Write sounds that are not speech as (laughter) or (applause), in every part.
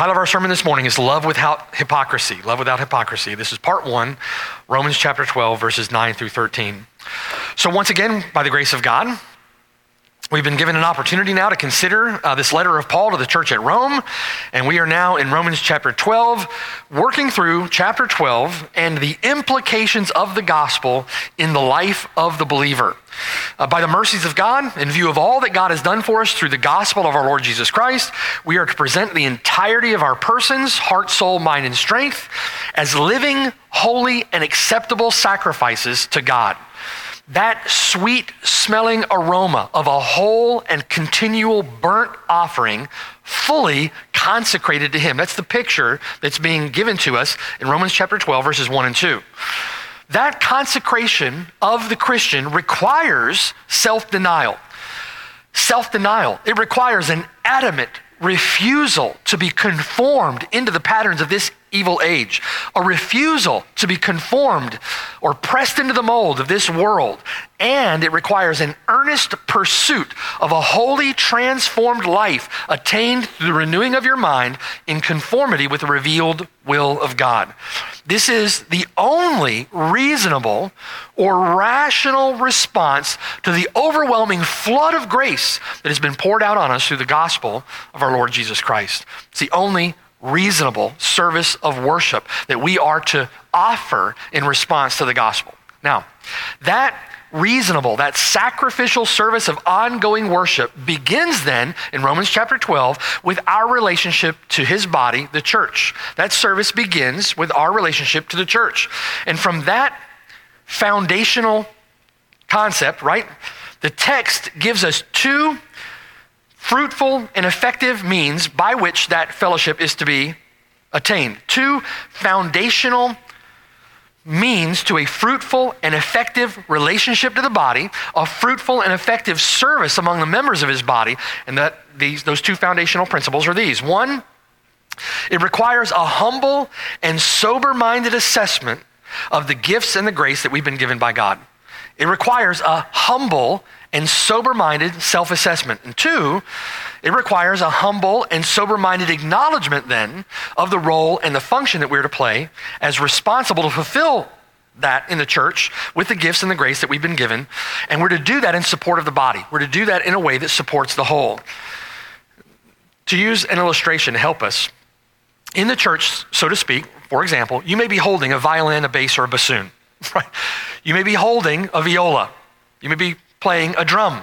Title of our sermon this morning is Love Without Hypocrisy. Love Without Hypocrisy. This is part one, Romans chapter 12, verses 9 through 13. So, once again, by the grace of God, We've been given an opportunity now to consider uh, this letter of Paul to the church at Rome, and we are now in Romans chapter 12, working through chapter 12 and the implications of the gospel in the life of the believer. Uh, by the mercies of God, in view of all that God has done for us through the gospel of our Lord Jesus Christ, we are to present the entirety of our persons, heart, soul, mind, and strength, as living, holy, and acceptable sacrifices to God that sweet smelling aroma of a whole and continual burnt offering fully consecrated to him. That's the picture that's being given to us in Romans chapter 12, verses 1 and 2. That consecration of the Christian requires self denial. Self denial. It requires an adamant refusal to be conformed into the patterns of this evil age, a refusal to be conformed or pressed into the mold of this world, and it requires an earnest pursuit of a wholly transformed life attained through the renewing of your mind in conformity with the revealed will of God. This is the only reasonable or rational response to the overwhelming flood of grace that has been poured out on us through the gospel of our Lord Jesus Christ. It's the only reasonable service of worship that we are to offer in response to the gospel. Now, that reasonable, that sacrificial service of ongoing worship begins then in Romans chapter 12 with our relationship to his body, the church. That service begins with our relationship to the church. And from that foundational concept, right, the text gives us two fruitful and effective means by which that fellowship is to be attained. Two foundational means to a fruitful and effective relationship to the body, a fruitful and effective service among the members of his body, and that these those two foundational principles are these. One, it requires a humble and sober-minded assessment of the gifts and the grace that we've been given by God. It requires a humble and sober minded self assessment. And two, it requires a humble and sober minded acknowledgement then of the role and the function that we're to play as responsible to fulfill that in the church with the gifts and the grace that we've been given. And we're to do that in support of the body. We're to do that in a way that supports the whole. To use an illustration to help us, in the church, so to speak, for example, you may be holding a violin, a bass, or a bassoon. (laughs) Right? You may be holding a viola. You may be playing a drum.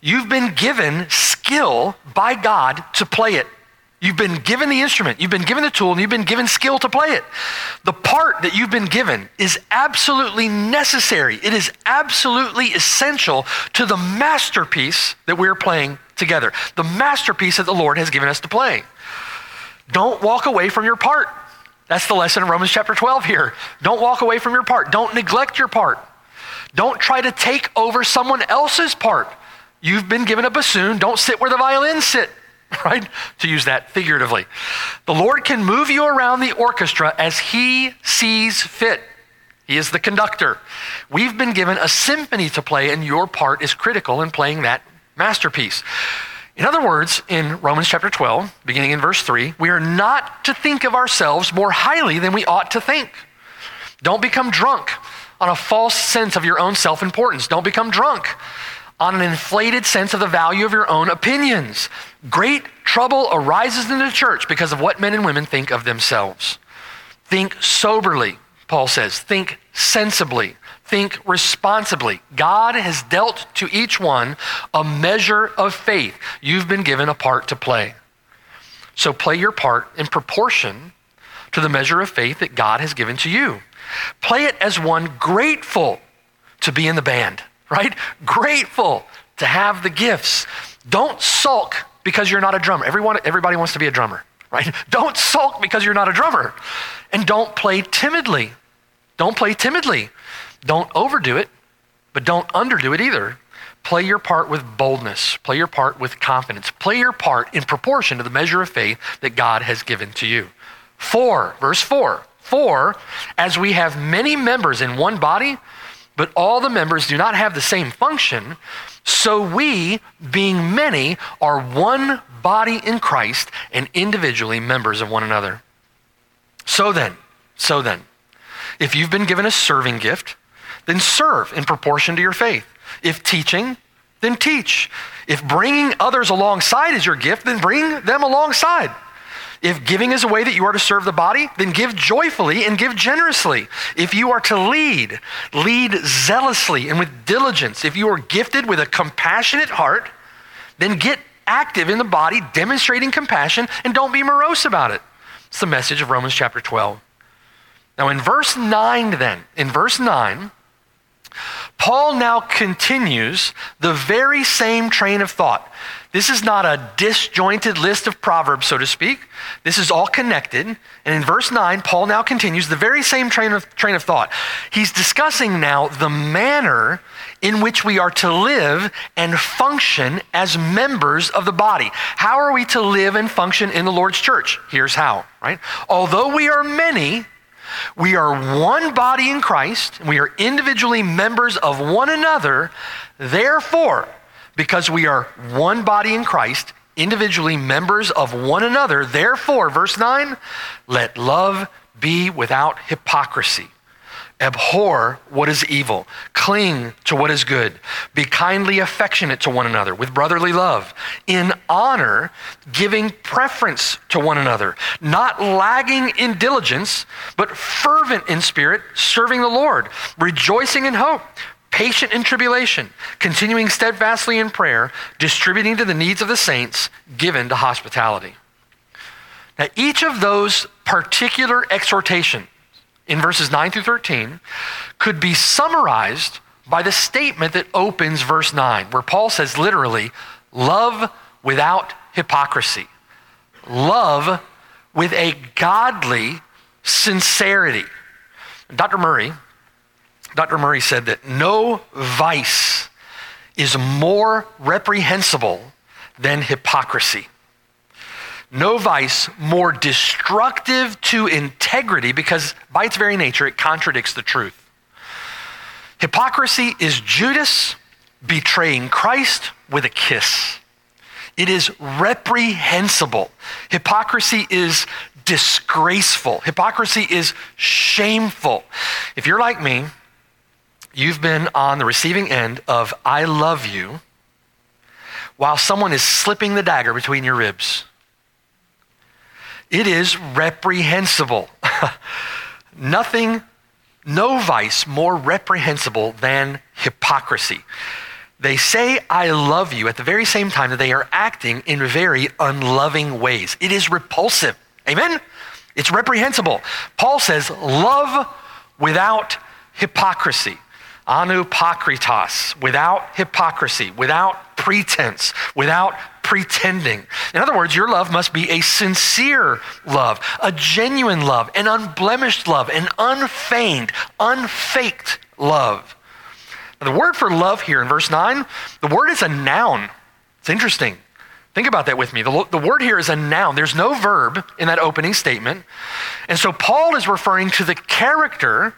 You've been given skill by God to play it. You've been given the instrument, you've been given the tool, and you've been given skill to play it. The part that you've been given is absolutely necessary. It is absolutely essential to the masterpiece that we're playing together, the masterpiece that the Lord has given us to play. Don't walk away from your part. That's the lesson in Romans chapter 12 here. Don't walk away from your part. Don't neglect your part. Don't try to take over someone else's part. You've been given a bassoon. Don't sit where the violins sit, (laughs) right? To use that figuratively. The Lord can move you around the orchestra as He sees fit. He is the conductor. We've been given a symphony to play, and your part is critical in playing that masterpiece. In other words, in Romans chapter 12, beginning in verse 3, we are not to think of ourselves more highly than we ought to think. Don't become drunk on a false sense of your own self importance. Don't become drunk on an inflated sense of the value of your own opinions. Great trouble arises in the church because of what men and women think of themselves. Think soberly, Paul says. Think sensibly. Think responsibly. God has dealt to each one a measure of faith. You've been given a part to play. So play your part in proportion to the measure of faith that God has given to you. Play it as one grateful to be in the band, right? Grateful to have the gifts. Don't sulk because you're not a drummer. Everyone, everybody wants to be a drummer, right? (laughs) Don't sulk because you're not a drummer. And don't play timidly. Don't play timidly. Don't overdo it, but don't underdo it either. Play your part with boldness. Play your part with confidence. Play your part in proportion to the measure of faith that God has given to you. Four, verse four. For, as we have many members in one body, but all the members do not have the same function, so we, being many, are one body in Christ and individually members of one another. So then, so then, if you've been given a serving gift, then serve in proportion to your faith. If teaching, then teach. If bringing others alongside is your gift, then bring them alongside. If giving is a way that you are to serve the body, then give joyfully and give generously. If you are to lead, lead zealously and with diligence. If you are gifted with a compassionate heart, then get active in the body, demonstrating compassion, and don't be morose about it. It's the message of Romans chapter 12. Now, in verse 9, then, in verse 9, Paul now continues the very same train of thought. This is not a disjointed list of proverbs, so to speak. This is all connected. And in verse 9, Paul now continues the very same train of, train of thought. He's discussing now the manner in which we are to live and function as members of the body. How are we to live and function in the Lord's church? Here's how, right? Although we are many, we are one body in Christ, and we are individually members of one another. Therefore, because we are one body in Christ, individually members of one another, therefore, verse 9, let love be without hypocrisy. Abhor what is evil. Cling to what is good. Be kindly affectionate to one another with brotherly love. In honor, giving preference to one another. Not lagging in diligence, but fervent in spirit, serving the Lord. Rejoicing in hope. Patient in tribulation. Continuing steadfastly in prayer. Distributing to the needs of the saints. Given to hospitality. Now, each of those particular exhortations in verses 9 through 13 could be summarized by the statement that opens verse 9, where Paul says literally, love without hypocrisy. Love with a godly sincerity. Dr. Murray, Dr. Murray said that no vice is more reprehensible than hypocrisy no vice more destructive to integrity because by its very nature it contradicts the truth. Hypocrisy is Judas betraying Christ with a kiss. It is reprehensible. Hypocrisy is disgraceful. Hypocrisy is shameful. If you're like me, you've been on the receiving end of I love you while someone is slipping the dagger between your ribs. It is reprehensible. (laughs) Nothing, no vice more reprehensible than hypocrisy. They say, I love you at the very same time that they are acting in very unloving ways. It is repulsive. Amen? It's reprehensible. Paul says, love without hypocrisy. Anupakritos, without hypocrisy, without pretense, without pretending. In other words, your love must be a sincere love, a genuine love, an unblemished love, an unfeigned, unfaked love. Now, the word for love here in verse 9, the word is a noun. It's interesting. Think about that with me. The, the word here is a noun. There's no verb in that opening statement. And so Paul is referring to the character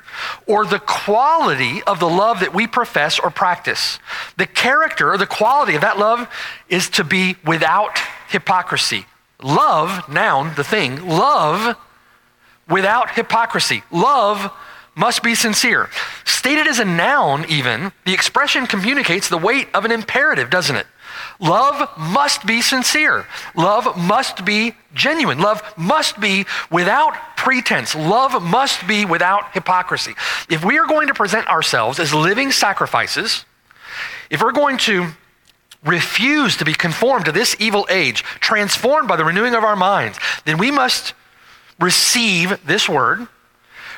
or the quality of the love that we profess or practice. The character or the quality of that love is to be without hypocrisy. Love, noun, the thing, love without hypocrisy. Love must be sincere. Stated as a noun, even, the expression communicates the weight of an imperative, doesn't it? Love must be sincere. Love must be genuine. Love must be without pretense. Love must be without hypocrisy. If we are going to present ourselves as living sacrifices, if we're going to refuse to be conformed to this evil age, transformed by the renewing of our minds, then we must receive this word.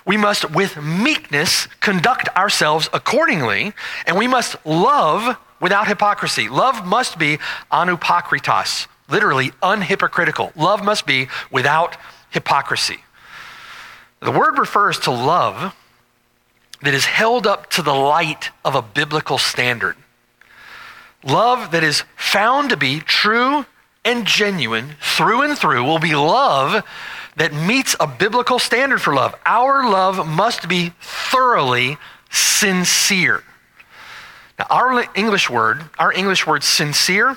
We must, with meekness, conduct ourselves accordingly, and we must love without hypocrisy. Love must be anupakritos, literally unhypocritical. Love must be without hypocrisy. The word refers to love that is held up to the light of a biblical standard. Love that is found to be true and genuine through and through will be love that meets a biblical standard for love. Our love must be thoroughly sincere. Now, our English word, our English word sincere,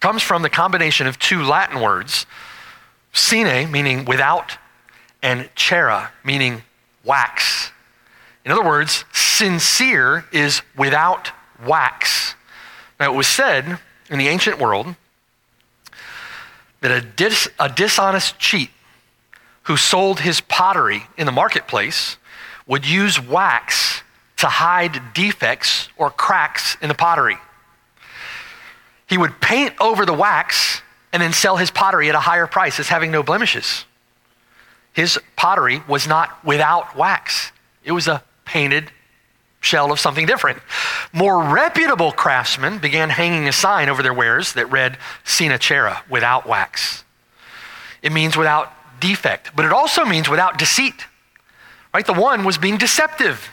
comes from the combination of two Latin words, sine, meaning without, and cera, meaning wax. In other words, sincere is without wax. Now, it was said in the ancient world that a, dis, a dishonest cheat who sold his pottery in the marketplace would use wax to hide defects or cracks in the pottery. He would paint over the wax and then sell his pottery at a higher price as having no blemishes. His pottery was not without wax, it was a painted shell of something different. More reputable craftsmen began hanging a sign over their wares that read Sine Cera, without wax. It means without defect, but it also means without deceit. Right? The one was being deceptive.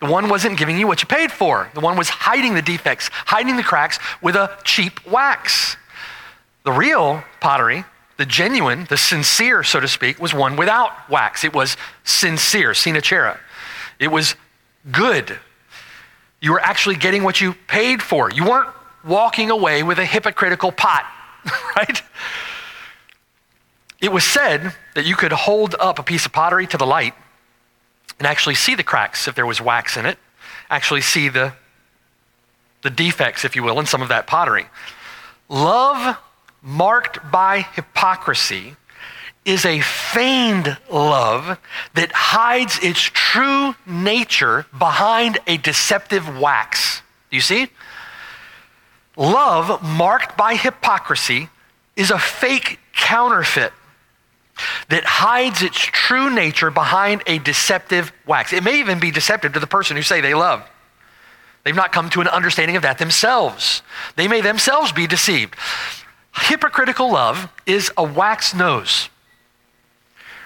The one wasn't giving you what you paid for. The one was hiding the defects, hiding the cracks with a cheap wax. The real pottery, the genuine, the sincere, so to speak, was one without wax. It was sincere, sine cera. It was good. You were actually getting what you paid for. You weren't walking away with a hypocritical pot, (laughs) right? It was said that you could hold up a piece of pottery to the light and actually see the cracks if there was wax in it, actually see the, the defects, if you will, in some of that pottery. Love marked by hypocrisy is a feigned love that hides its true nature behind a deceptive wax. Do you see? Love marked by hypocrisy is a fake counterfeit that hides its true nature behind a deceptive wax. It may even be deceptive to the person who say they love. They've not come to an understanding of that themselves. They may themselves be deceived. Hypocritical love is a wax nose.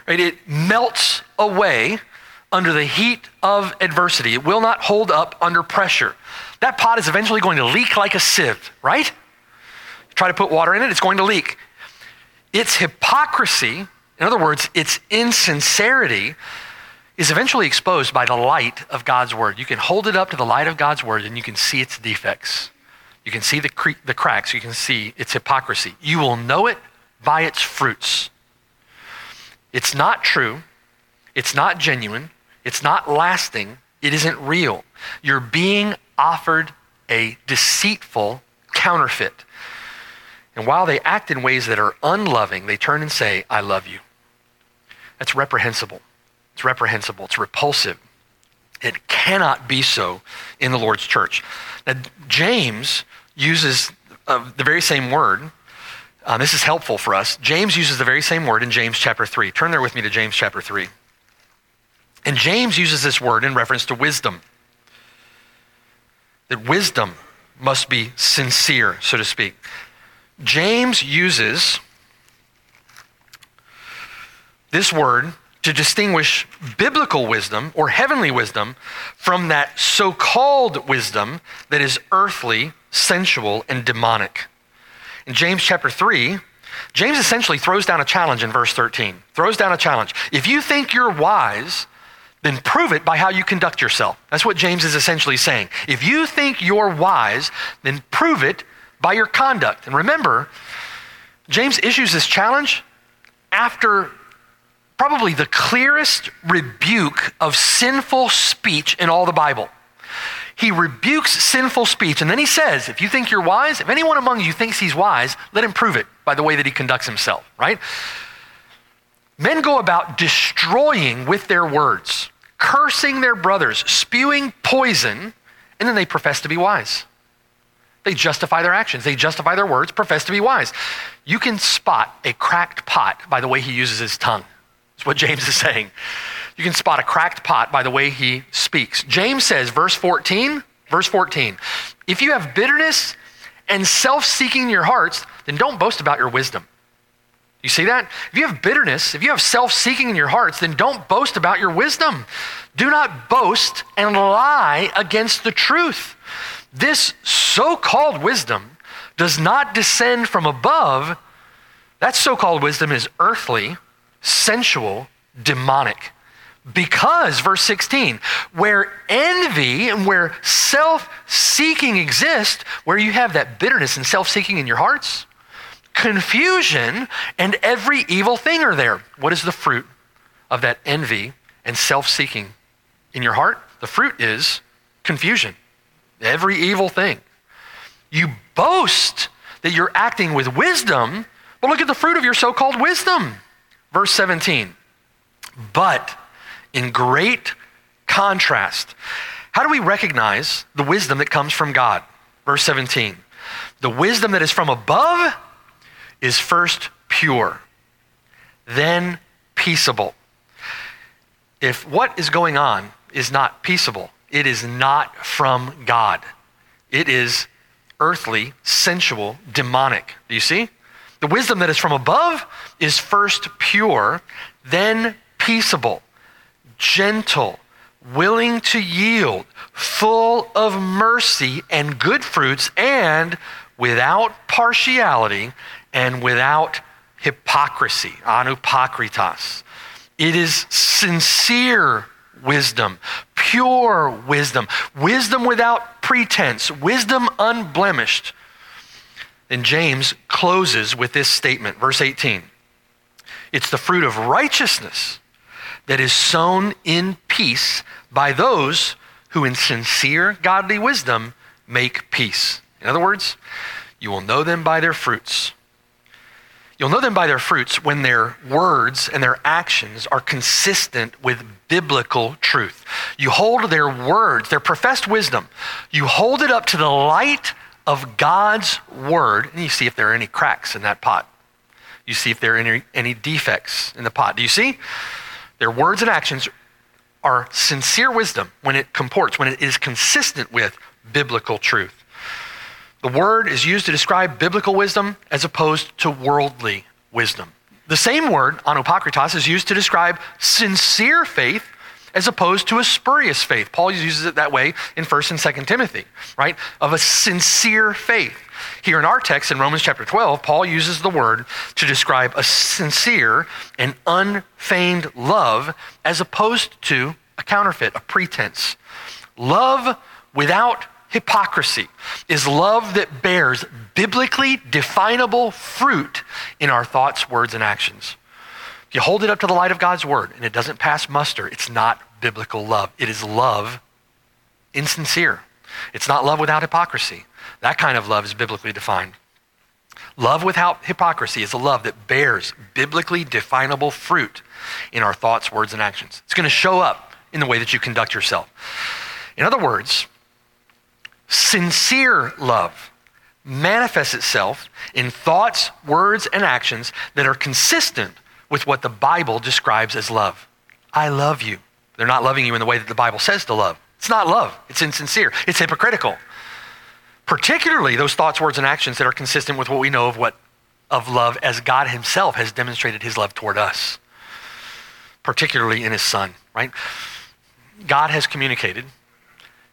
Right? It melts away under the heat of adversity. It will not hold up under pressure. That pot is eventually going to leak like a sieve, right? Try to put water in it, it's going to leak. Its hypocrisy, in other words, its insincerity, is eventually exposed by the light of God's word. You can hold it up to the light of God's word and you can see its defects. You can see the, cre- the cracks. You can see its hypocrisy. You will know it by its fruits. It's not true. It's not genuine. It's not lasting. It isn't real. You're being offered a deceitful counterfeit. And while they act in ways that are unloving, they turn and say, I love you. That's reprehensible. It's reprehensible. It's repulsive. It cannot be so in the Lord's church. Now, James uses uh, the very same word uh, this is helpful for us. James uses the very same word in James chapter 3. Turn there with me to James chapter 3. And James uses this word in reference to wisdom. That wisdom must be sincere, so to speak. James uses this word to distinguish biblical wisdom or heavenly wisdom from that so called wisdom that is earthly, sensual, and demonic. In James chapter 3, James essentially throws down a challenge in verse 13. Throws down a challenge. If you think you're wise, then prove it by how you conduct yourself. That's what James is essentially saying. If you think you're wise, then prove it by your conduct. And remember, James issues this challenge after probably the clearest rebuke of sinful speech in all the Bible he rebukes sinful speech. And then he says, if you think you're wise, if anyone among you thinks he's wise, let him prove it by the way that he conducts himself, right? Men go about destroying with their words, cursing their brothers, spewing poison, and then they profess to be wise. They justify their actions, they justify their words, profess to be wise. You can spot a cracked pot by the way he uses his tongue. That's what James is saying. You can spot a cracked pot by the way he speaks. James says, verse 14, verse 14, if you have bitterness and self seeking in your hearts, then don't boast about your wisdom. You see that? If you have bitterness, if you have self seeking in your hearts, then don't boast about your wisdom. Do not boast and lie against the truth. This so called wisdom does not descend from above. That so called wisdom is earthly, sensual, demonic. Because, verse 16, where envy and where self seeking exist, where you have that bitterness and self seeking in your hearts, confusion and every evil thing are there. What is the fruit of that envy and self seeking in your heart? The fruit is confusion, every evil thing. You boast that you're acting with wisdom, but look at the fruit of your so called wisdom. Verse 17. But in great contrast, how do we recognize the wisdom that comes from God? Verse 17. The wisdom that is from above is first pure, then peaceable. If what is going on is not peaceable, it is not from God. It is earthly, sensual, demonic. Do you see? The wisdom that is from above is first pure, then peaceable, gentle, willing to yield, full of mercy and good fruits, and without partiality and without hypocrisy, anupakritas. It is sincere wisdom, pure wisdom, wisdom without pretense, wisdom unblemished. And James closes with this statement, verse 18. It's the fruit of righteousness that is sown in peace by those who, in sincere godly wisdom, make peace. In other words, you will know them by their fruits. You'll know them by their fruits when their words and their actions are consistent with biblical truth. You hold their words, their professed wisdom, you hold it up to the light of God's word, and you see if there are any cracks in that pot. You see if there are any, any defects in the pot. Do you see? Their words and actions are sincere wisdom when it comports, when it is consistent with biblical truth. The word is used to describe biblical wisdom as opposed to worldly wisdom. The same word, anupakritas, is used to describe sincere faith as opposed to a spurious faith. Paul uses it that way in 1st and 2nd Timothy, right? Of a sincere faith. Here in our text in Romans chapter 12, Paul uses the word to describe a sincere and unfeigned love as opposed to a counterfeit, a pretense. Love without hypocrisy is love that bears biblically definable fruit in our thoughts, words, and actions. You hold it up to the light of God's word and it doesn't pass muster, it's not biblical love. It is love insincere. It's not love without hypocrisy. That kind of love is biblically defined. Love without hypocrisy is a love that bears biblically definable fruit in our thoughts, words, and actions. It's going to show up in the way that you conduct yourself. In other words, Sincere love manifests itself in thoughts, words, and actions that are consistent with what the Bible describes as love. I love you. They're not loving you in the way that the Bible says to love. It's not love, it's insincere, it's hypocritical. Particularly those thoughts, words, and actions that are consistent with what we know of what of love as God Himself has demonstrated His love toward us, particularly in His Son, right? God has communicated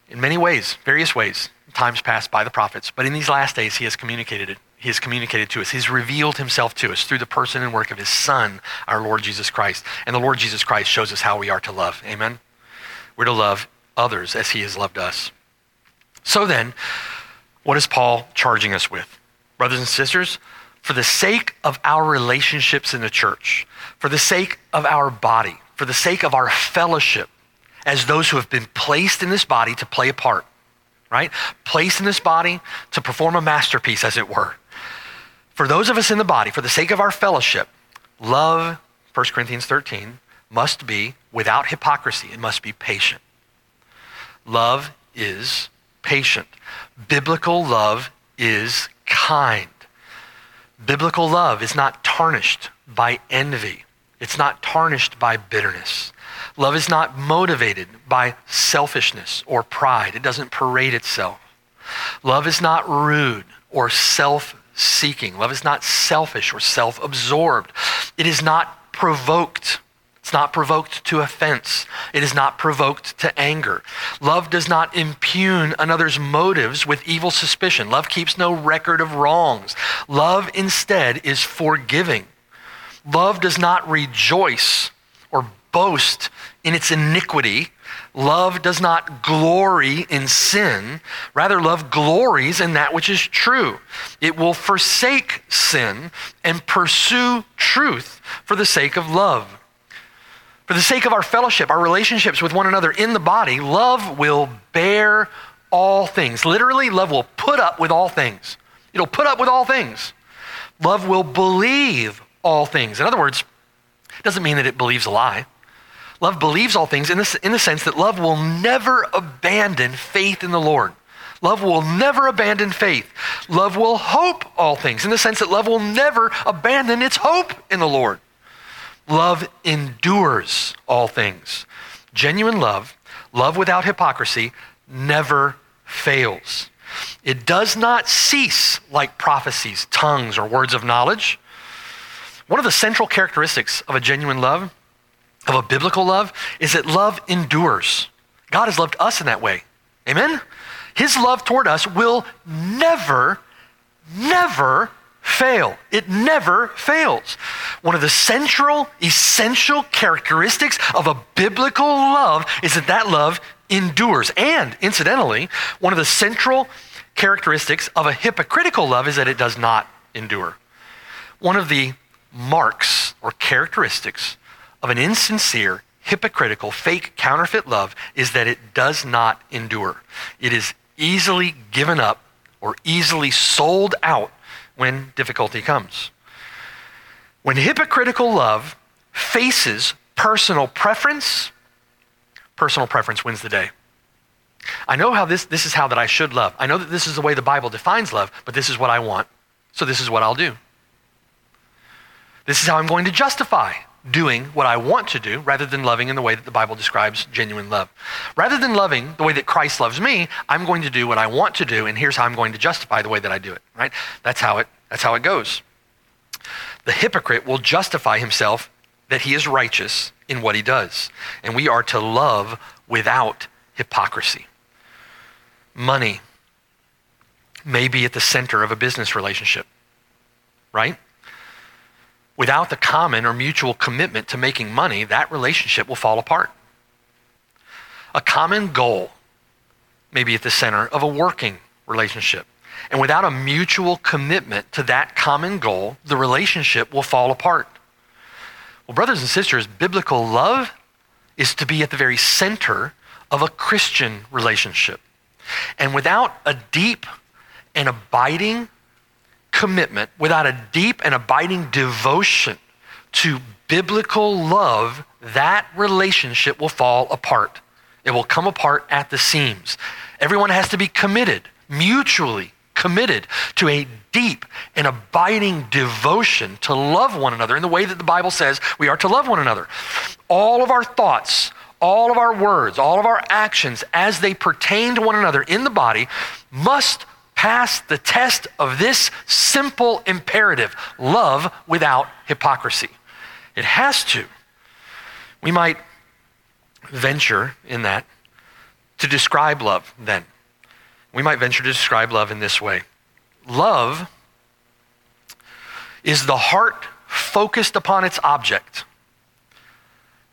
in many ways, various ways, times past by the prophets. But in these last days, he has communicated it. He has communicated to us. He's revealed himself to us through the person and work of his Son, our Lord Jesus Christ. And the Lord Jesus Christ shows us how we are to love. Amen? We're to love others as he has loved us. So then, what is Paul charging us with? Brothers and sisters, for the sake of our relationships in the church, for the sake of our body, for the sake of our fellowship, as those who have been placed in this body to play a part, right? Placed in this body to perform a masterpiece, as it were. For those of us in the body, for the sake of our fellowship, love, 1 Corinthians 13, must be without hypocrisy. It must be patient. Love is patient. Biblical love is kind. Biblical love is not tarnished by envy. It's not tarnished by bitterness. Love is not motivated by selfishness or pride, it doesn't parade itself. Love is not rude or self seeking. Love is not selfish or self absorbed. It is not provoked. It's not provoked to offense. It is not provoked to anger. Love does not impugn another's motives with evil suspicion. Love keeps no record of wrongs. Love instead is forgiving. Love does not rejoice boast in its iniquity. Love does not glory in sin. Rather, love glories in that which is true. It will forsake sin and pursue truth for the sake of love. For the sake of our fellowship, our relationships with one another in the body, love will bear all things. Literally, love will put up with all things. It'll put up with all things. Love will believe all things. In other words, it doesn't mean that it believes a lie. Love believes all things in the, in the sense that love will never abandon faith in the Lord. Love will never abandon faith. Love will hope all things in the sense that love will never abandon its hope in the Lord. Love endures all things. Genuine love, love without hypocrisy, never fails. It does not cease like prophecies, tongues, or words of knowledge. One of the central characteristics of a genuine love, of a biblical love, is that love endures. God has loved us in that way. Amen? His love toward us will never, never fail. It never fails. One of the central, essential characteristics of a biblical love is that that love endures. And incidentally, one of the central characteristics of a hypocritical love is that it does not endure. One of the marks or characteristics of an insincere, hypocritical, fake, counterfeit love is that it does not endure. It is easily given up or easily sold out when difficulty comes. When hypocritical love faces personal preference, personal preference wins the day. I know how this, this is how that I should love. I know that this is the way the Bible defines love, but this is what I want. So this is what I'll do. This is how I'm going to justify doing what I want to do rather than loving in the way that the Bible describes genuine love. Rather than loving the way that Christ loves me, I'm going to do what I want to do, and here's how I'm going to justify the way that I do it, right? That's how it, that's how it goes. The hypocrite will justify himself that he is righteous in what he does, and we are to love without hypocrisy. Money may be at the center of a business relationship, right? Without the common or mutual commitment to making money, that relationship will fall apart. A common goal may be at the center of a working relationship. And without a mutual commitment to that common goal, the relationship will fall apart. Well, brothers and sisters, biblical love is to be at the very center of a Christian relationship. And without a deep and abiding commitment, without a deep and abiding devotion to biblical love, that relationship will fall apart. It will come apart at the seams. Everyone has to be committed, mutually committed to a deep and abiding devotion to love one another in the way that the Bible says we are to love one another. All of our thoughts, all of our words, all of our actions as they pertain to one another in the body must pass the test of this simple imperative love without hypocrisy. It has to. We might venture in that to describe love then. We might venture to describe love in this way Love is the heart focused upon its object.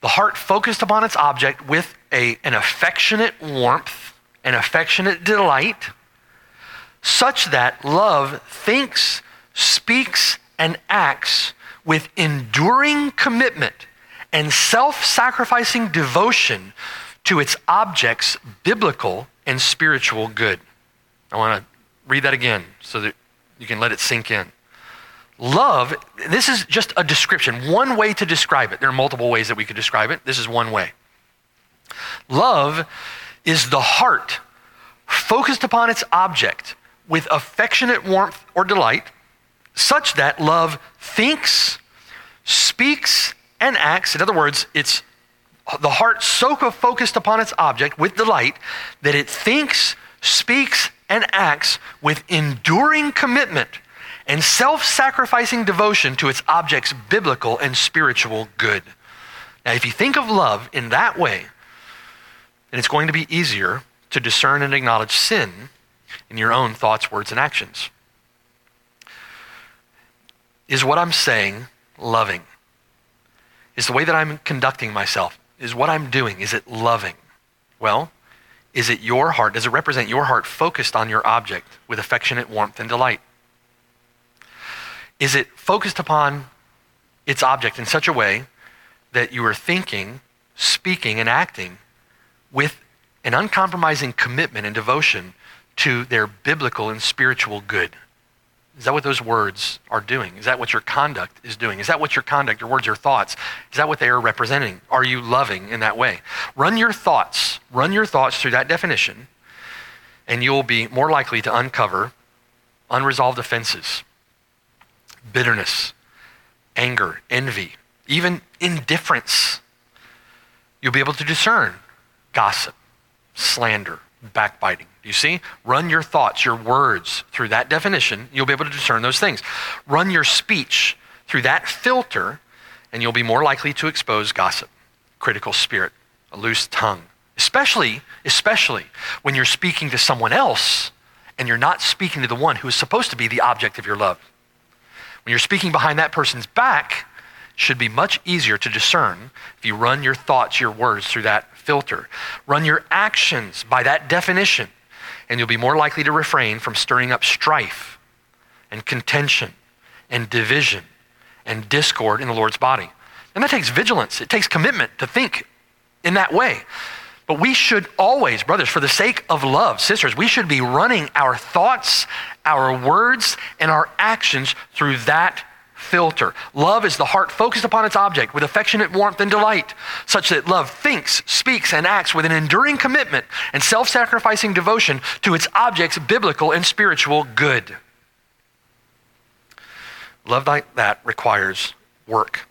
The heart focused upon its object with a, an affectionate warmth, an affectionate delight such that love thinks, speaks, and acts with enduring commitment and self sacrificing devotion to its object's biblical and spiritual good. I want to read that again so that you can let it sink in. Love, this is just a description, one way to describe it. There are multiple ways that we could describe it. This is one way. Love is the heart focused upon its object with affectionate warmth or delight, such that love thinks, speaks, and acts. In other words, it's the heart so focused upon its object with delight that it thinks, speaks, and acts with enduring commitment and self sacrificing devotion to its object's biblical and spiritual good. Now, if you think of love in that way, then it's going to be easier to discern and acknowledge sin in your own thoughts, words, and actions. Is what I'm saying loving? Is the way that I'm conducting myself, is what I'm doing, is it loving? Well, is it your heart? Does it represent your heart focused on your object with affectionate warmth and delight? Is it focused upon its object in such a way that you are thinking, speaking, and acting with an uncompromising commitment and devotion to their biblical and spiritual good? Is that what those words are doing? Is that what your conduct is doing? Is that what your conduct, your words, your thoughts, is that what they are representing? Are you loving in that way? Run your thoughts, run your thoughts through that definition, and you'll be more likely to uncover unresolved offenses, bitterness, anger, envy, even indifference. You'll be able to discern gossip, slander, backbiting. You see? Run your thoughts, your words through that definition. You'll be able to discern those things. Run your speech through that filter, and you'll be more likely to expose gossip, critical spirit, a loose tongue. Especially, especially when you're speaking to someone else and you're not speaking to the one who is supposed to be the object of your love. When you're speaking behind that person's back, should be much easier to discern if you run your thoughts, your words through that filter. Run your actions by that definition, and you'll be more likely to refrain from stirring up strife and contention and division and discord in the Lord's body. And that takes vigilance, it takes commitment to think in that way. But we should always, brothers, for the sake of love, sisters, we should be running our thoughts, our words, and our actions through that filter. Love is the heart focused upon its object with affectionate warmth and delight, such that love thinks, speaks, and acts with an enduring commitment and self sacrificing devotion to its object's biblical and spiritual good. Love like that requires work,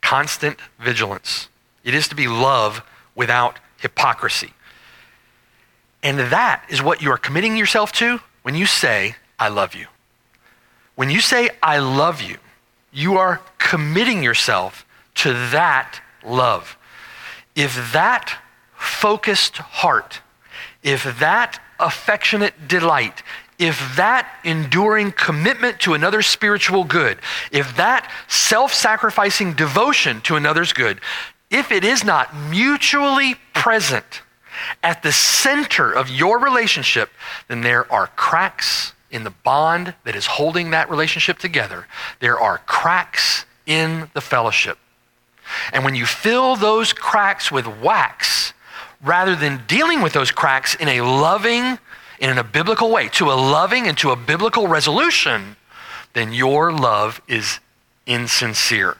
constant vigilance. It is to be love without hypocrisy. And that is what you are committing yourself to when you say, I love you. When you say, I love you, you are committing yourself to that love. If that focused heart, if that affectionate delight, if that enduring commitment to another's spiritual good, if that self sacrificing devotion to another's good, if it is not mutually present at the center of your relationship, then there are cracks in the bond that is holding that relationship together, there are cracks in the fellowship. And when you fill those cracks with wax, rather than dealing with those cracks in a loving, in a biblical way, to a loving and to a biblical resolution, then your love is insincere.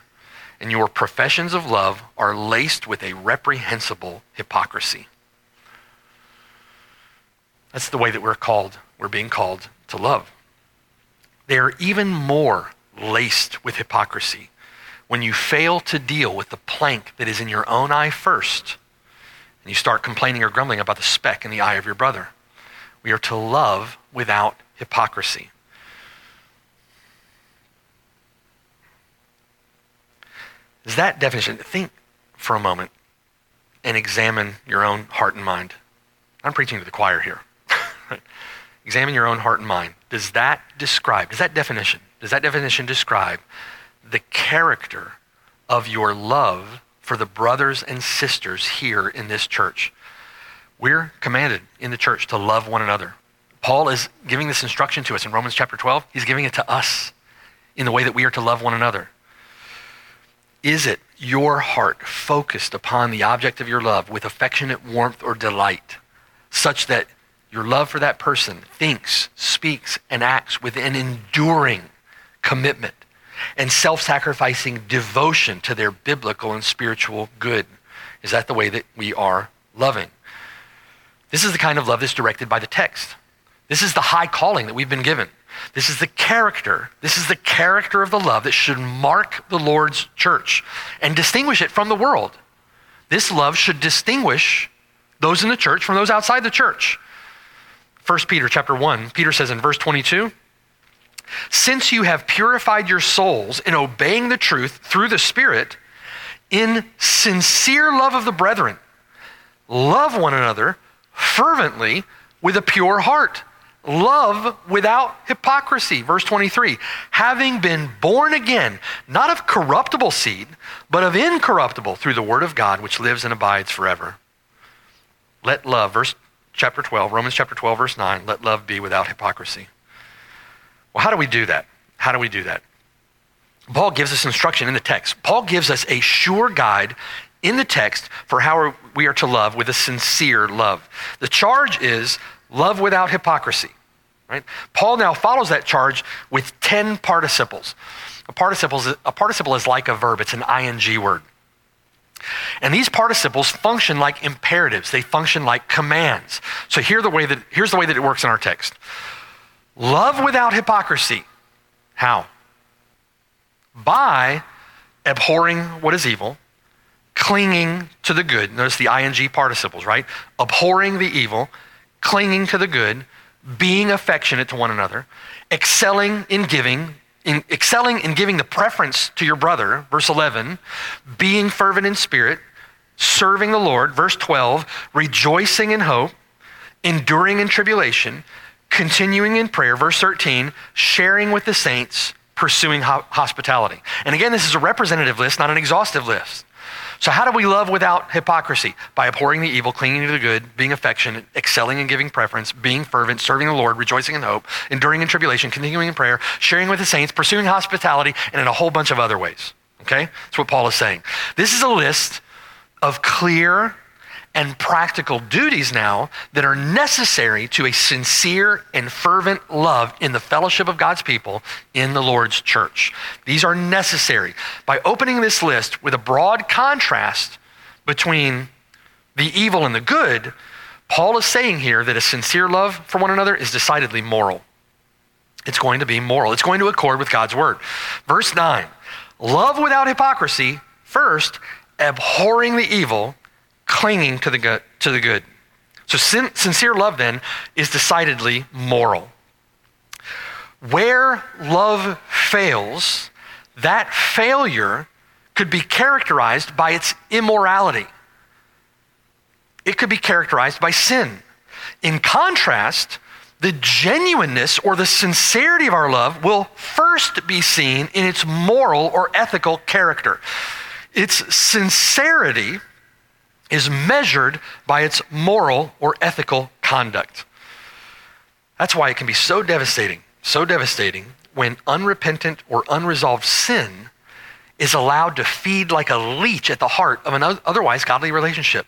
And your professions of love are laced with a reprehensible hypocrisy. That's the way that we're called, we're being called to love. They are even more laced with hypocrisy when you fail to deal with the plank that is in your own eye first and you start complaining or grumbling about the speck in the eye of your brother. We are to love without hypocrisy. Is that definition? Think for a moment and examine your own heart and mind. I'm preaching to the choir here. Examine your own heart and mind. Does that describe, does that definition, does that definition describe the character of your love for the brothers and sisters here in this church? We're commanded in the church to love one another. Paul is giving this instruction to us in Romans chapter 12. He's giving it to us in the way that we are to love one another. Is it your heart focused upon the object of your love with affectionate warmth or delight, such that your love for that person thinks, speaks, and acts with an enduring commitment and self sacrificing devotion to their biblical and spiritual good. Is that the way that we are loving? This is the kind of love that's directed by the text. This is the high calling that we've been given. This is the character. This is the character of the love that should mark the Lord's church and distinguish it from the world. This love should distinguish those in the church from those outside the church. 1 Peter chapter 1, Peter says in verse 22, since you have purified your souls in obeying the truth through the Spirit, in sincere love of the brethren, love one another fervently with a pure heart. Love without hypocrisy. Verse 23 having been born again, not of corruptible seed, but of incorruptible through the word of God, which lives and abides forever. Let love, verse chapter 12, Romans chapter 12, verse 9, let love be without hypocrisy. Well, how do we do that? How do we do that? Paul gives us instruction in the text. Paul gives us a sure guide in the text for how we are to love with a sincere love. The charge is love without hypocrisy. Right? Paul now follows that charge with 10 participles. A participle, is, a participle is like a verb, it's an ing word. And these participles function like imperatives, they function like commands. So here the way that, here's the way that it works in our text Love without hypocrisy. How? By abhorring what is evil, clinging to the good. Notice the ing participles, right? Abhorring the evil, clinging to the good, being affectionate to one another, excelling in giving, in, excelling in giving the preference to your brother, verse 11, being fervent in spirit, serving the Lord, verse 12, rejoicing in hope, enduring in tribulation, continuing in prayer, verse 13, sharing with the saints, pursuing hospitality. And again, this is a representative list, not an exhaustive list. So, how do we love without hypocrisy? By abhorring the evil, clinging to the good, being affectionate, excelling in giving preference, being fervent, serving the Lord, rejoicing in hope, enduring in tribulation, continuing in prayer, sharing with the saints, pursuing hospitality, and in a whole bunch of other ways. Okay? That's what Paul is saying. This is a list of clear and practical duties now that are necessary to a sincere and fervent love in the fellowship of God's people in the Lord's church. These are necessary. By opening this list with a broad contrast between the evil and the good, Paul is saying here that a sincere love for one another is decidedly moral. It's going to be moral, it's going to accord with God's word. Verse 9 love without hypocrisy, first, abhorring the evil clinging to the good. To the good. So, sin, sincere love then is decidedly moral. Where love fails, that failure could be characterized by its immorality. It could be characterized by sin. In contrast, the genuineness or the sincerity of our love will first be seen in its moral or ethical character. Its sincerity is measured by its moral or ethical conduct. That's why it can be so devastating, so devastating when unrepentant or unresolved sin is allowed to feed like a leech at the heart of an otherwise godly relationship.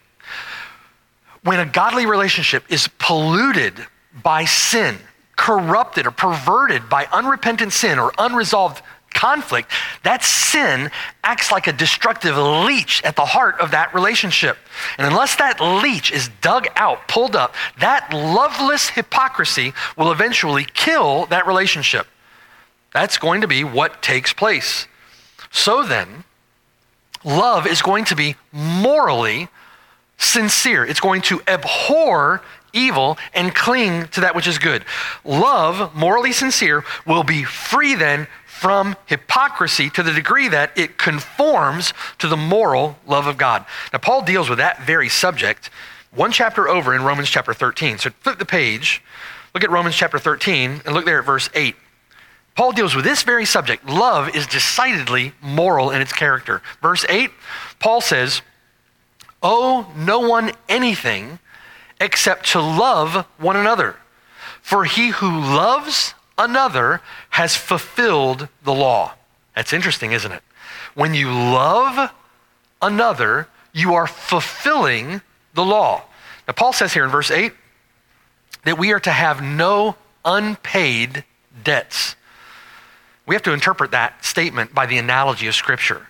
When a godly relationship is polluted by sin, corrupted or perverted by unrepentant sin or unresolved conflict, that sin acts like a destructive leech at the heart of that relationship. And unless that leech is dug out, pulled up, that loveless hypocrisy will eventually kill that relationship. That's going to be what takes place. So then, love is going to be morally sincere. It's going to abhor evil and cling to that which is good. Love, morally sincere, will be free then from hypocrisy to the degree that it conforms to the moral love of God. Now, Paul deals with that very subject one chapter over in Romans chapter 13. So flip the page, look at Romans chapter 13, and look there at verse 8. Paul deals with this very subject. Love is decidedly moral in its character. Verse 8, Paul says, Owe no one anything except to love one another. For he who loves another has fulfilled the law. That's interesting, isn't it? When you love another, you are fulfilling the law. Now, Paul says here in verse 8 that we are to have no unpaid debts. We have to interpret that statement by the analogy of Scripture.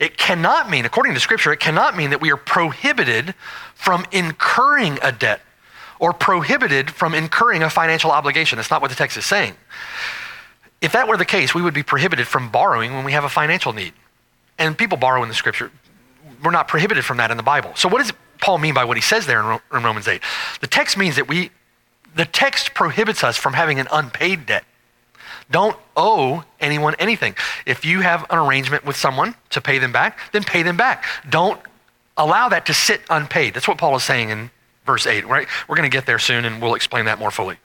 It cannot mean, according to Scripture, it cannot mean that we are prohibited from incurring a debt or prohibited from incurring a financial obligation. That's not what the text is saying. If that were the case, we would be prohibited from borrowing when we have a financial need. And people borrow in the scripture. We're not prohibited from that in the Bible. So, what does Paul mean by what he says there in Romans 8? The text means that we, the text prohibits us from having an unpaid debt. Don't owe anyone anything. If you have an arrangement with someone to pay them back, then pay them back. Don't allow that to sit unpaid. That's what Paul is saying in verse 8, right? We're going to get there soon and we'll explain that more fully.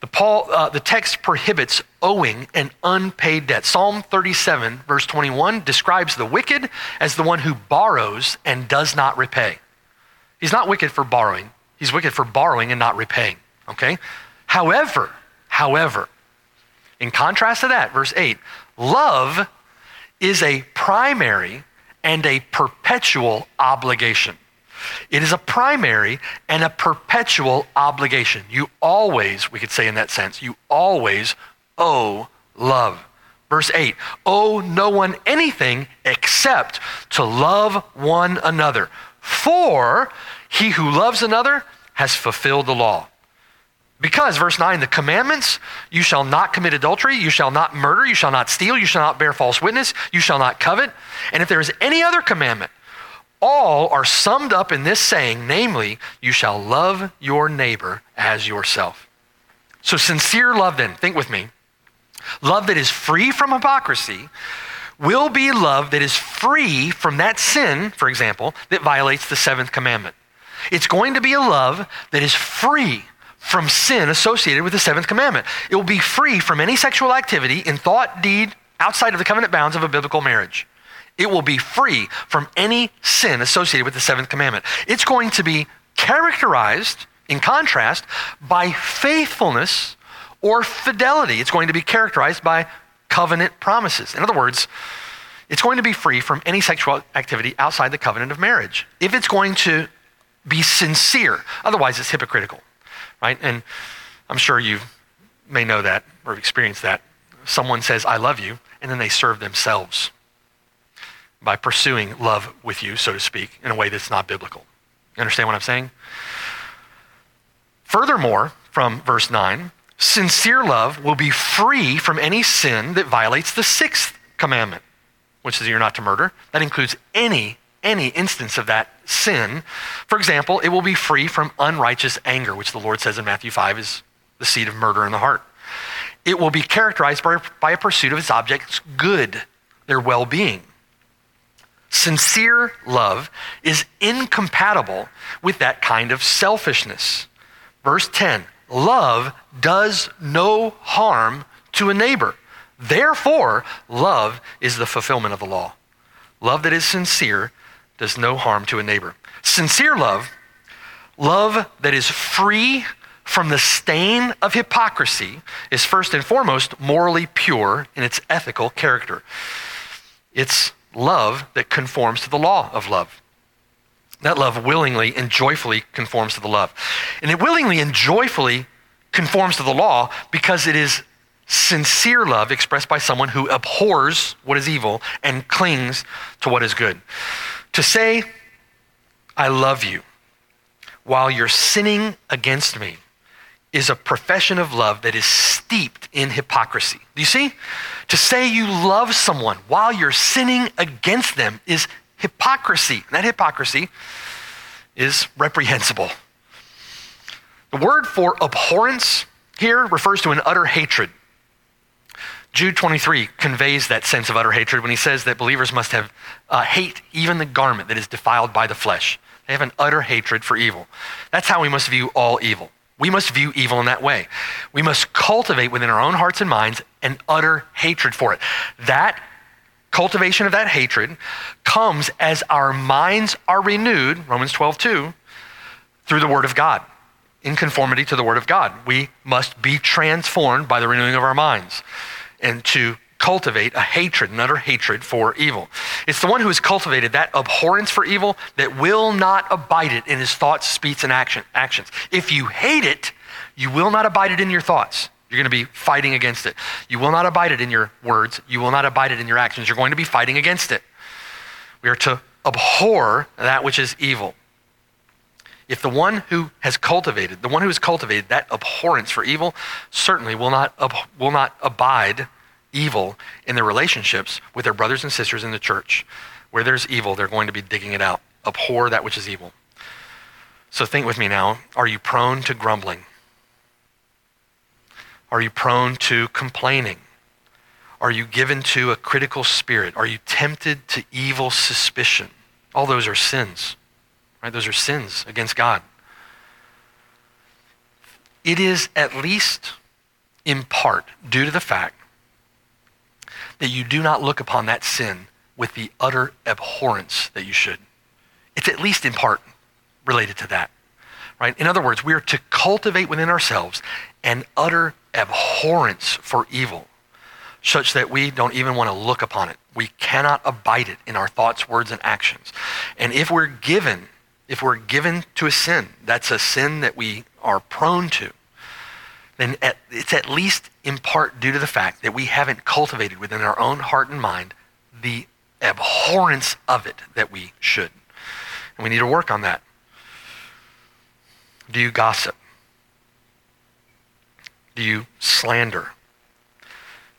The, Paul, uh, the text prohibits owing an unpaid debt. Psalm 37, verse 21, describes the wicked as the one who borrows and does not repay. He's not wicked for borrowing, he's wicked for borrowing and not repaying. Okay? However, however, in contrast to that, verse 8, love is a primary and a perpetual obligation. It is a primary and a perpetual obligation. You always, we could say in that sense, you always owe love. Verse 8 owe no one anything except to love one another. For he who loves another has fulfilled the law. Because, verse 9, the commandments you shall not commit adultery, you shall not murder, you shall not steal, you shall not bear false witness, you shall not covet. And if there is any other commandment, all are summed up in this saying, namely, you shall love your neighbor as yourself. So, sincere love, then, think with me. Love that is free from hypocrisy will be love that is free from that sin, for example, that violates the seventh commandment. It's going to be a love that is free from sin associated with the seventh commandment. It will be free from any sexual activity in thought, deed, outside of the covenant bounds of a biblical marriage. It will be free from any sin associated with the seventh commandment. It's going to be characterized, in contrast, by faithfulness or fidelity. It's going to be characterized by covenant promises. In other words, it's going to be free from any sexual activity outside the covenant of marriage. If it's going to be sincere, otherwise, it's hypocritical right? And I'm sure you may know that or have experienced that. Someone says, I love you, and then they serve themselves by pursuing love with you, so to speak, in a way that's not biblical. You understand what I'm saying? Furthermore, from verse 9, sincere love will be free from any sin that violates the sixth commandment, which is you're not to murder. That includes any any instance of that sin. For example, it will be free from unrighteous anger, which the Lord says in Matthew 5 is the seed of murder in the heart. It will be characterized by, by a pursuit of its object's good, their well being. Sincere love is incompatible with that kind of selfishness. Verse 10 Love does no harm to a neighbor. Therefore, love is the fulfillment of the law. Love that is sincere does no harm to a neighbor. Sincere love, love that is free from the stain of hypocrisy, is first and foremost morally pure in its ethical character. It's love that conforms to the law of love. That love willingly and joyfully conforms to the love. And it willingly and joyfully conforms to the law because it is sincere love expressed by someone who abhors what is evil and clings to what is good. To say, I love you, while you're sinning against me, is a profession of love that is steeped in hypocrisy. You see? To say you love someone while you're sinning against them is hypocrisy. And that hypocrisy is reprehensible. The word for abhorrence here refers to an utter hatred. Jude 23 conveys that sense of utter hatred when he says that believers must have uh, hate even the garment that is defiled by the flesh. They have an utter hatred for evil. That's how we must view all evil. We must view evil in that way. We must cultivate within our own hearts and minds an utter hatred for it. That cultivation of that hatred comes as our minds are renewed, Romans 12, 2, through the Word of God, in conformity to the Word of God. We must be transformed by the renewing of our minds and to cultivate a hatred, an utter hatred for evil. It's the one who has cultivated that abhorrence for evil that will not abide it in his thoughts, speech, and action, actions. If you hate it, you will not abide it in your thoughts. You're going to be fighting against it. You will not abide it in your words. You will not abide it in your actions. You're going to be fighting against it. We are to abhor that which is evil. If the one who has cultivated, the one who has cultivated that abhorrence for evil, certainly will not, will not abide evil in their relationships with their brothers and sisters in the church. Where there's evil, they're going to be digging it out. Abhor that which is evil. So think with me now. Are you prone to grumbling? Are you prone to complaining? Are you given to a critical spirit? Are you tempted to evil suspicion? All those are sins, right? Those are sins against God. It is at least in part due to the fact that you do not look upon that sin with the utter abhorrence that you should. It's at least in part related to that. Right? In other words, we are to cultivate within ourselves an utter abhorrence for evil, such that we don't even want to look upon it. We cannot abide it in our thoughts, words, and actions. And if we're given, if we're given to a sin, that's a sin that we are prone to, then at, it's at least in part due to the fact that we haven't cultivated within our own heart and mind the abhorrence of it that we should. And we need to work on that. Do you gossip? Do you slander?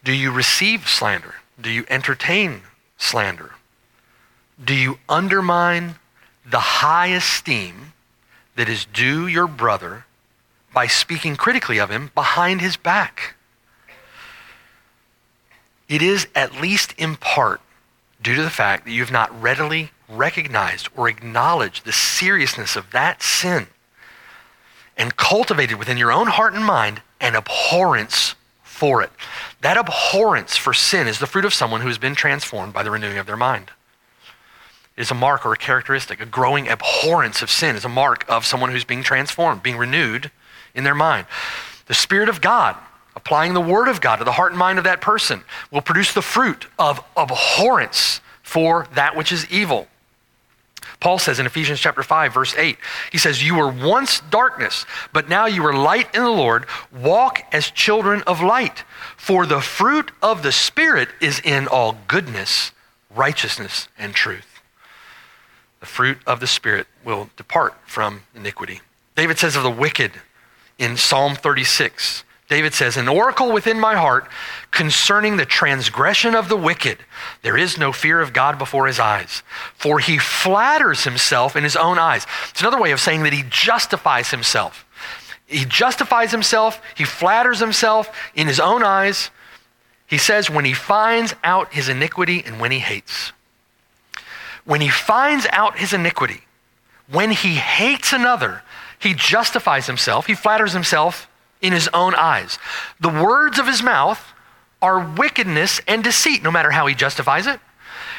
Do you receive slander? Do you entertain slander? Do you undermine the high esteem that is due your brother by speaking critically of him behind his back? It is, at least in part, due to the fact that you have not readily recognized or acknowledged the seriousness of that sin and cultivated within your own heart and mind an abhorrence for it. That abhorrence for sin is the fruit of someone who has been transformed by the renewing of their mind. It is a mark or a characteristic. A growing abhorrence of sin is a mark of someone who's being transformed, being renewed in their mind. The Spirit of God, applying the Word of God to the heart and mind of that person, will produce the fruit of abhorrence for that which is evil. Paul says in Ephesians chapter 5 verse 8, he says, "You were once darkness, but now you are light in the Lord. Walk as children of light, for the fruit of the spirit is in all goodness, righteousness, and truth." The fruit of the spirit will depart from iniquity. David says of the wicked in Psalm 36, David says, An oracle within my heart concerning the transgression of the wicked. There is no fear of God before his eyes, for he flatters himself in his own eyes. It's another way of saying that he justifies himself. He justifies himself, he flatters himself in his own eyes. He says, when he finds out his iniquity and when he hates. When he finds out his iniquity, when he hates another, he justifies himself, he flatters himself in his own eyes. The words of his mouth are wickedness and deceit, no matter how he justifies it.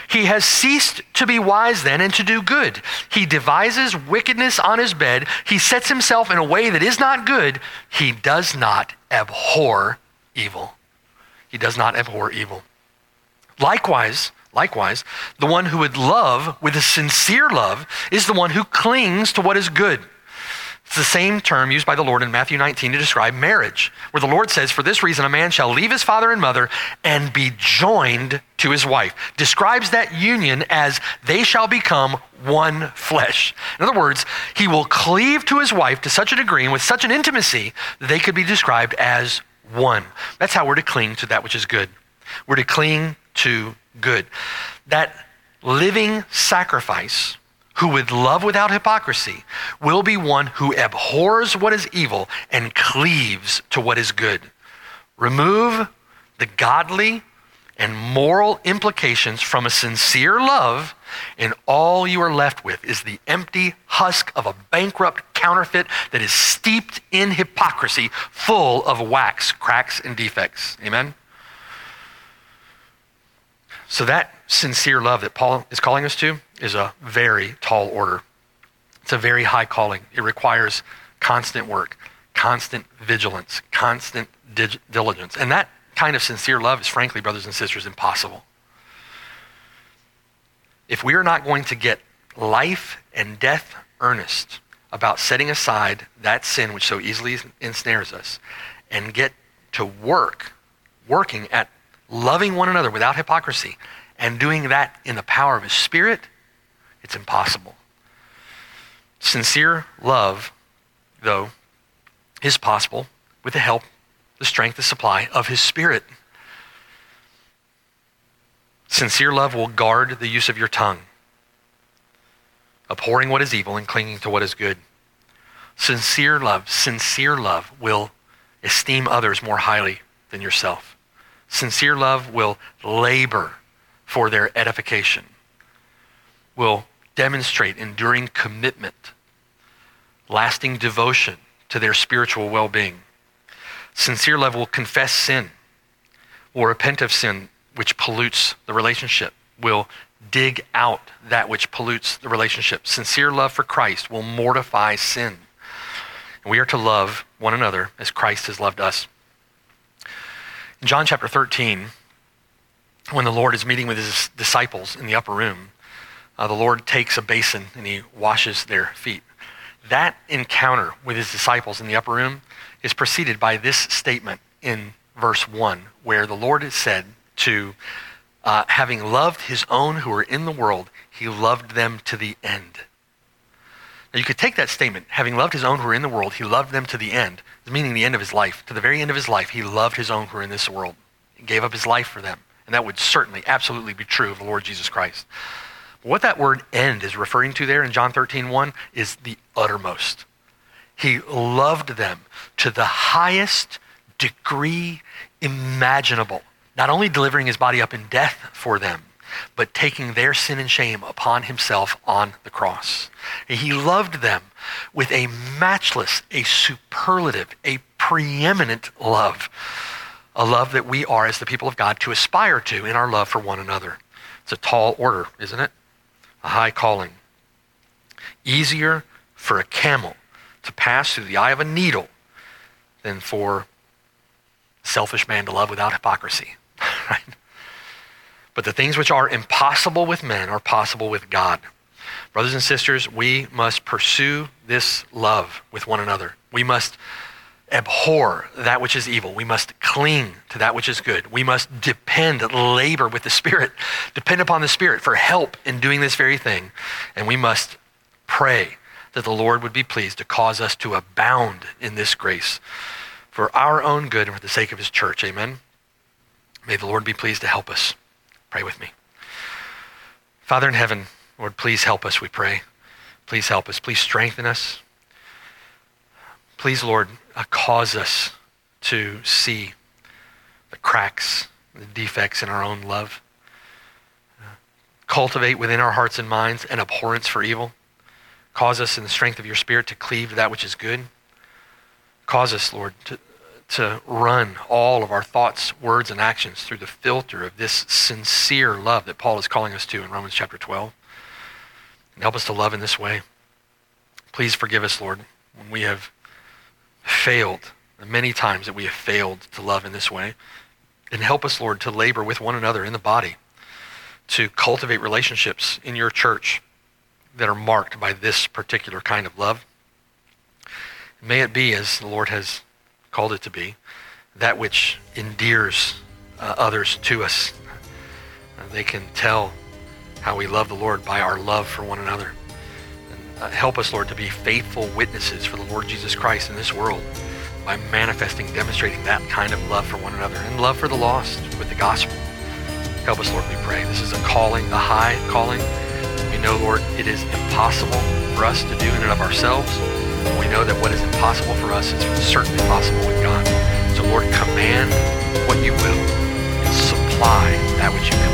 He has ceased to be wise then and to do good. He devises wickedness on his bed. He sets himself in a way that is not good. He does not abhor evil. He does not abhor evil. Likewise, likewise, the one who would love with a sincere love is the one who clings to what is good. It's the same term used by the Lord in Matthew 19 to describe marriage, where the Lord says, For this reason, a man shall leave his father and mother and be joined to his wife. Describes that union as they shall become one flesh. In other words, he will cleave to his wife to such a degree and with such an intimacy that they could be described as one. That's how we're to cling to that which is good. We're to cling to good. That living sacrifice who would love without hypocrisy will be one who abhors what is evil and cleaves to what is good. Remove the godly and moral implications from a sincere love, and all you are left with is the empty husk of a bankrupt counterfeit that is steeped in hypocrisy, full of wax, cracks, and defects. Amen? So, that sincere love that Paul is calling us to is a very tall order. It's a very high calling. It requires constant work, constant vigilance, constant dig- diligence. And that kind of sincere love is, frankly, brothers and sisters, impossible. If we are not going to get life and death earnest about setting aside that sin which so easily ensnares us and get to work, working at loving one another without hypocrisy, and doing that in the power of His Spirit, it's impossible. Sincere love, though, is possible with the help, the strength, the supply of His Spirit. Sincere love will guard the use of your tongue, abhorring what is evil and clinging to what is good. Sincere love, sincere love will esteem others more highly than yourself. Sincere love will labor for their edification, will demonstrate enduring commitment, lasting devotion to their spiritual well being. Sincere love will confess sin, will repent of sin which pollutes the relationship, will dig out that which pollutes the relationship. Sincere love for Christ will mortify sin. We are to love one another as Christ has loved us. In John chapter 13, when the Lord is meeting with his disciples in the upper room, uh, the Lord takes a basin and he washes their feet. That encounter with his disciples in the upper room is preceded by this statement in verse 1, where the Lord is said to, uh, having loved his own who were in the world, he loved them to the end. Now you could take that statement, having loved his own who were in the world, he loved them to the end, meaning the end of his life. To the very end of his life, he loved his own who were in this world. He gave up his life for them. And that would certainly, absolutely be true of the Lord Jesus Christ. What that word end is referring to there in John 13, 1 is the uttermost. He loved them to the highest degree imaginable, not only delivering his body up in death for them, but taking their sin and shame upon himself on the cross. He loved them with a matchless, a superlative, a preeminent love, a love that we are, as the people of God, to aspire to in our love for one another. It's a tall order, isn't it? A high calling. Easier for a camel to pass through the eye of a needle than for a selfish man to love without hypocrisy. (laughs) right? But the things which are impossible with men are possible with God. Brothers and sisters, we must pursue this love with one another. We must abhor that which is evil. We must cling to that which is good. We must depend, labor with the Spirit, depend upon the Spirit for help in doing this very thing. And we must pray that the Lord would be pleased to cause us to abound in this grace for our own good and for the sake of his church. Amen. May the Lord be pleased to help us. Pray with me. Father in heaven, Lord, please help us, we pray. Please help us. Please strengthen us. Please, Lord, cause us to see the cracks, the defects in our own love. Cultivate within our hearts and minds an abhorrence for evil. Cause us in the strength of your Spirit to cleave to that which is good. Cause us, Lord, to, to run all of our thoughts, words, and actions through the filter of this sincere love that Paul is calling us to in Romans chapter 12. And help us to love in this way. Please forgive us, Lord, when we have failed, many times that we have failed to love in this way. And help us, Lord, to labor with one another in the body, to cultivate relationships in your church that are marked by this particular kind of love. May it be, as the Lord has called it to be, that which endears uh, others to us. Uh, they can tell how we love the Lord by our love for one another. Uh, help us, Lord, to be faithful witnesses for the Lord Jesus Christ in this world by manifesting, demonstrating that kind of love for one another and love for the lost with the gospel. Help us, Lord, we pray. This is a calling, a high calling. We know, Lord, it is impossible for us to do in and of ourselves. We know that what is impossible for us is certainly possible with God. So, Lord, command what you will and supply that which you command